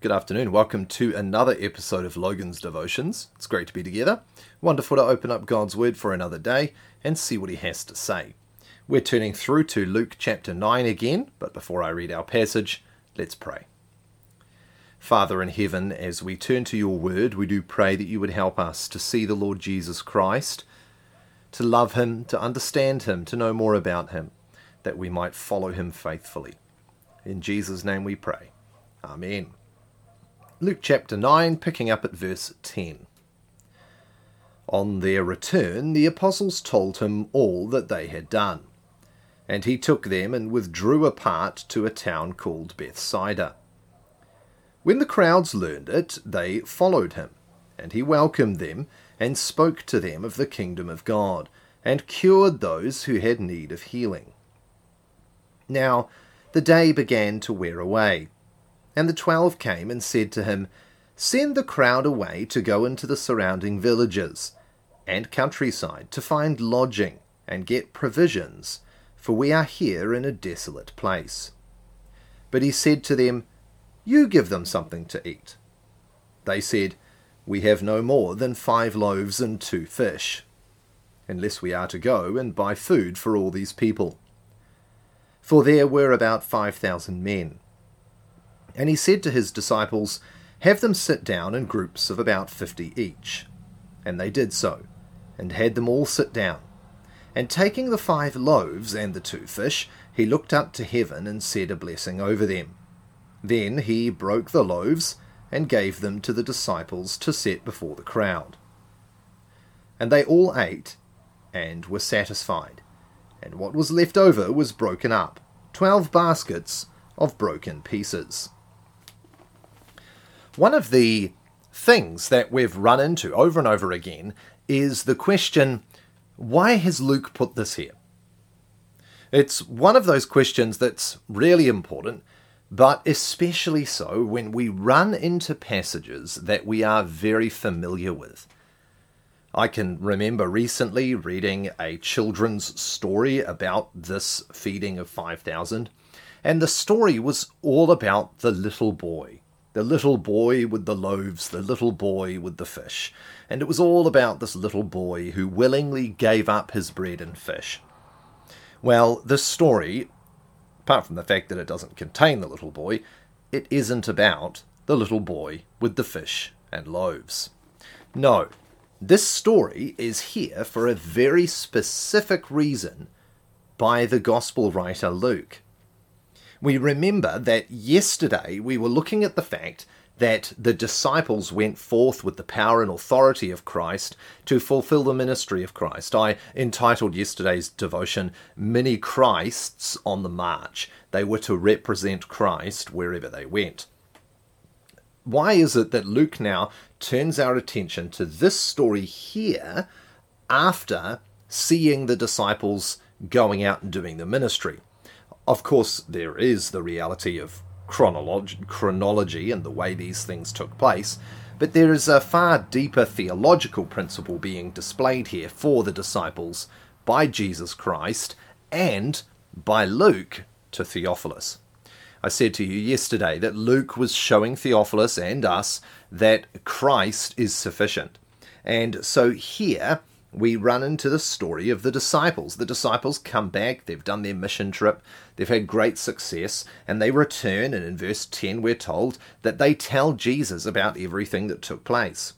Good afternoon. Welcome to another episode of Logan's Devotions. It's great to be together. Wonderful to open up God's Word for another day and see what He has to say. We're turning through to Luke chapter 9 again, but before I read our passage, let's pray. Father in heaven, as we turn to your Word, we do pray that you would help us to see the Lord Jesus Christ, to love Him, to understand Him, to know more about Him, that we might follow Him faithfully. In Jesus' name we pray. Amen. Luke chapter 9, picking up at verse 10. On their return, the apostles told him all that they had done. And he took them and withdrew apart to a town called Bethsaida. When the crowds learned it, they followed him, and he welcomed them and spoke to them of the kingdom of God, and cured those who had need of healing. Now the day began to wear away and the twelve came and said to him, Send the crowd away to go into the surrounding villages and countryside to find lodging and get provisions, for we are here in a desolate place. But he said to them, You give them something to eat. They said, We have no more than five loaves and two fish, unless we are to go and buy food for all these people. For there were about five thousand men. And he said to his disciples, Have them sit down in groups of about fifty each. And they did so, and had them all sit down. And taking the five loaves and the two fish, he looked up to heaven and said a blessing over them. Then he broke the loaves and gave them to the disciples to set before the crowd. And they all ate and were satisfied. And what was left over was broken up, twelve baskets of broken pieces. One of the things that we've run into over and over again is the question why has Luke put this here? It's one of those questions that's really important, but especially so when we run into passages that we are very familiar with. I can remember recently reading a children's story about this feeding of 5,000, and the story was all about the little boy the little boy with the loaves, the little boy with the fish. And it was all about this little boy who willingly gave up his bread and fish. Well, this story, apart from the fact that it doesn't contain the little boy, it isn't about the little boy with the fish and loaves. No, this story is here for a very specific reason by the Gospel writer Luke we remember that yesterday we were looking at the fact that the disciples went forth with the power and authority of Christ to fulfill the ministry of Christ. I entitled yesterday's devotion Many Christs on the March. They were to represent Christ wherever they went. Why is it that Luke now turns our attention to this story here after seeing the disciples going out and doing the ministry? Of course, there is the reality of chronolog- chronology and the way these things took place, but there is a far deeper theological principle being displayed here for the disciples by Jesus Christ and by Luke to Theophilus. I said to you yesterday that Luke was showing Theophilus and us that Christ is sufficient. And so here we run into the story of the disciples. The disciples come back, they've done their mission trip, they've had great success, and they return. And in verse 10, we're told that they tell Jesus about everything that took place.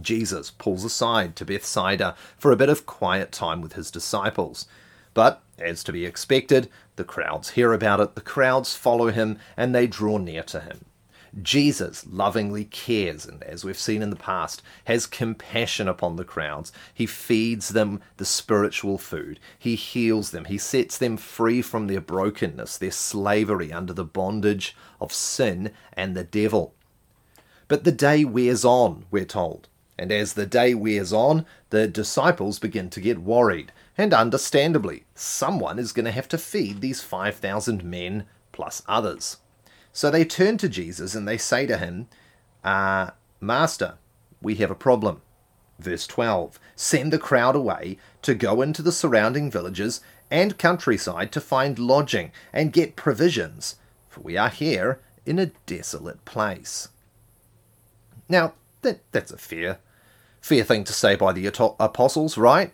Jesus pulls aside to Bethsaida for a bit of quiet time with his disciples. But, as to be expected, the crowds hear about it, the crowds follow him, and they draw near to him. Jesus lovingly cares and, as we've seen in the past, has compassion upon the crowds. He feeds them the spiritual food. He heals them. He sets them free from their brokenness, their slavery under the bondage of sin and the devil. But the day wears on, we're told. And as the day wears on, the disciples begin to get worried. And understandably, someone is going to have to feed these 5,000 men plus others. So they turn to Jesus and they say to him, uh, Master, we have a problem. Verse 12 Send the crowd away to go into the surrounding villages and countryside to find lodging and get provisions, for we are here in a desolate place. Now, that, that's a fair, fair thing to say by the apostles, right?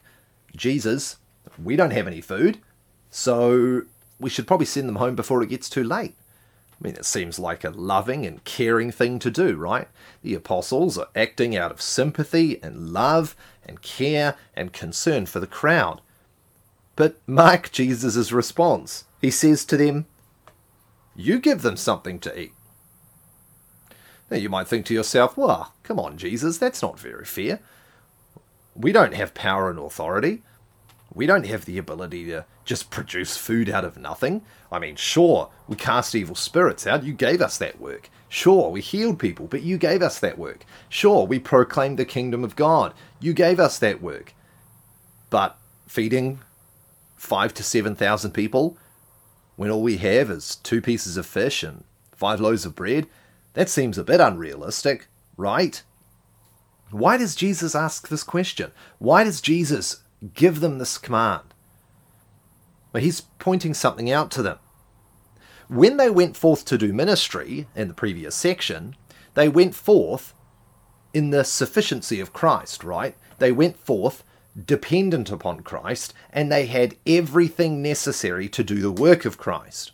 Jesus, we don't have any food, so we should probably send them home before it gets too late. I mean, it seems like a loving and caring thing to do, right? The apostles are acting out of sympathy and love and care and concern for the crowd. But mark Jesus' response. He says to them, You give them something to eat. Now you might think to yourself, well, come on, Jesus, that's not very fair. We don't have power and authority. We don't have the ability to just produce food out of nothing. I mean, sure, we cast evil spirits out. You gave us that work. Sure, we healed people, but you gave us that work. Sure, we proclaimed the kingdom of God. You gave us that work. But feeding five to seven thousand people when all we have is two pieces of fish and five loaves of bread, that seems a bit unrealistic, right? Why does Jesus ask this question? Why does Jesus give them this command? Well, he's pointing something out to them. When they went forth to do ministry in the previous section, they went forth in the sufficiency of Christ, right? They went forth dependent upon Christ and they had everything necessary to do the work of Christ.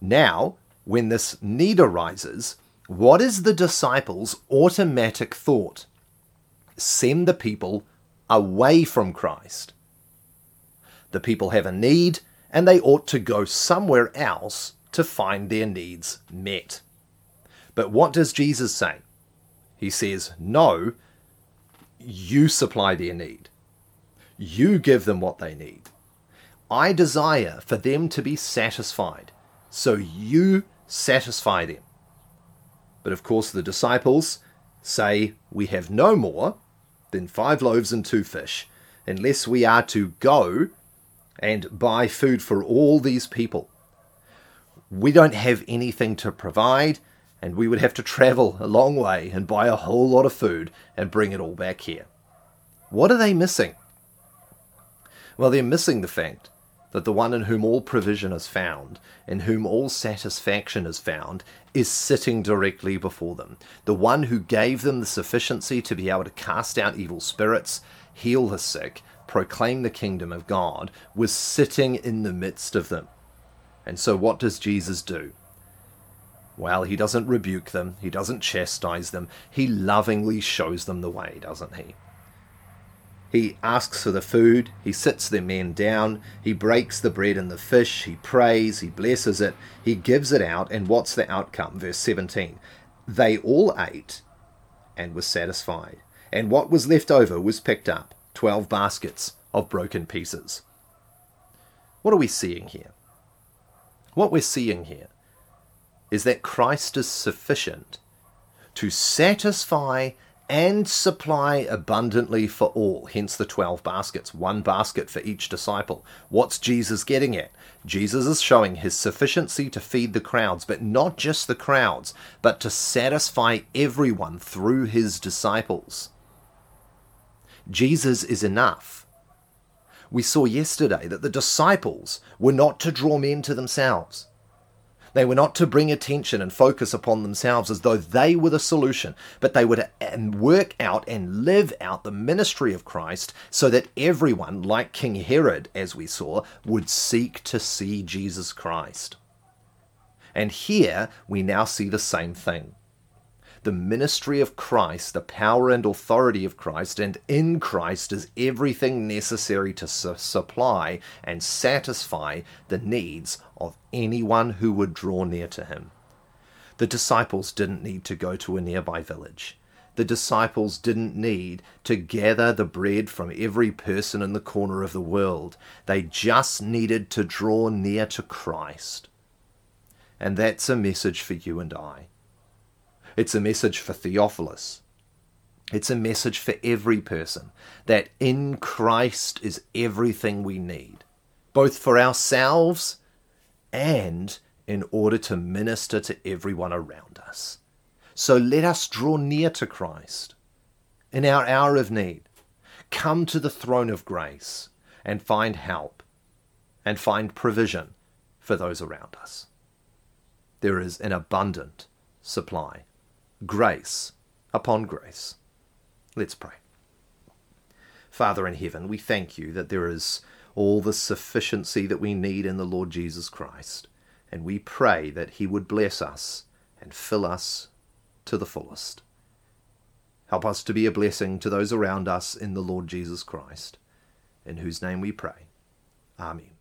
Now, when this need arises, what is the disciples' automatic thought? Send the people away from Christ. The people have a need, and they ought to go somewhere else to find their needs met. But what does Jesus say? He says, No, you supply their need. You give them what they need. I desire for them to be satisfied, so you satisfy them. But of course, the disciples say, We have no more than five loaves and two fish, unless we are to go and buy food for all these people. We don't have anything to provide, and we would have to travel a long way and buy a whole lot of food and bring it all back here. What are they missing? Well, they're missing the fact that the one in whom all provision is found, in whom all satisfaction is found, is sitting directly before them. The one who gave them the sufficiency to be able to cast out evil spirits, heal the sick, proclaim the kingdom of God, was sitting in the midst of them. And so, what does Jesus do? Well, he doesn't rebuke them, he doesn't chastise them, he lovingly shows them the way, doesn't he? He asks for the food, he sits the men down, he breaks the bread and the fish, he prays, he blesses it, he gives it out, and what's the outcome? Verse 17. They all ate and were satisfied, and what was left over was picked up 12 baskets of broken pieces. What are we seeing here? What we're seeing here is that Christ is sufficient to satisfy and supply abundantly for all. Hence the 12 baskets, one basket for each disciple. What's Jesus getting at? Jesus is showing his sufficiency to feed the crowds, but not just the crowds, but to satisfy everyone through his disciples. Jesus is enough. We saw yesterday that the disciples were not to draw men to themselves. They were not to bring attention and focus upon themselves as though they were the solution, but they were to work out and live out the ministry of Christ so that everyone, like King Herod, as we saw, would seek to see Jesus Christ. And here we now see the same thing the ministry of Christ, the power and authority of Christ, and in Christ is everything necessary to su- supply and satisfy the needs of anyone who would draw near to him. The disciples didn't need to go to a nearby village. The disciples didn't need to gather the bread from every person in the corner of the world. They just needed to draw near to Christ. And that's a message for you and I. It's a message for Theophilus. It's a message for every person that in Christ is everything we need, both for ourselves and in order to minister to everyone around us. So let us draw near to Christ in our hour of need. Come to the throne of grace and find help and find provision for those around us. there is an abundant supply, grace upon grace. Let's pray. Father in heaven, we thank you that there is all the sufficiency that we need in the Lord Jesus Christ, and we pray that He would bless us and fill us to the fullest. Help us to be a blessing to those around us in the Lord Jesus Christ, in whose name we pray. Amen.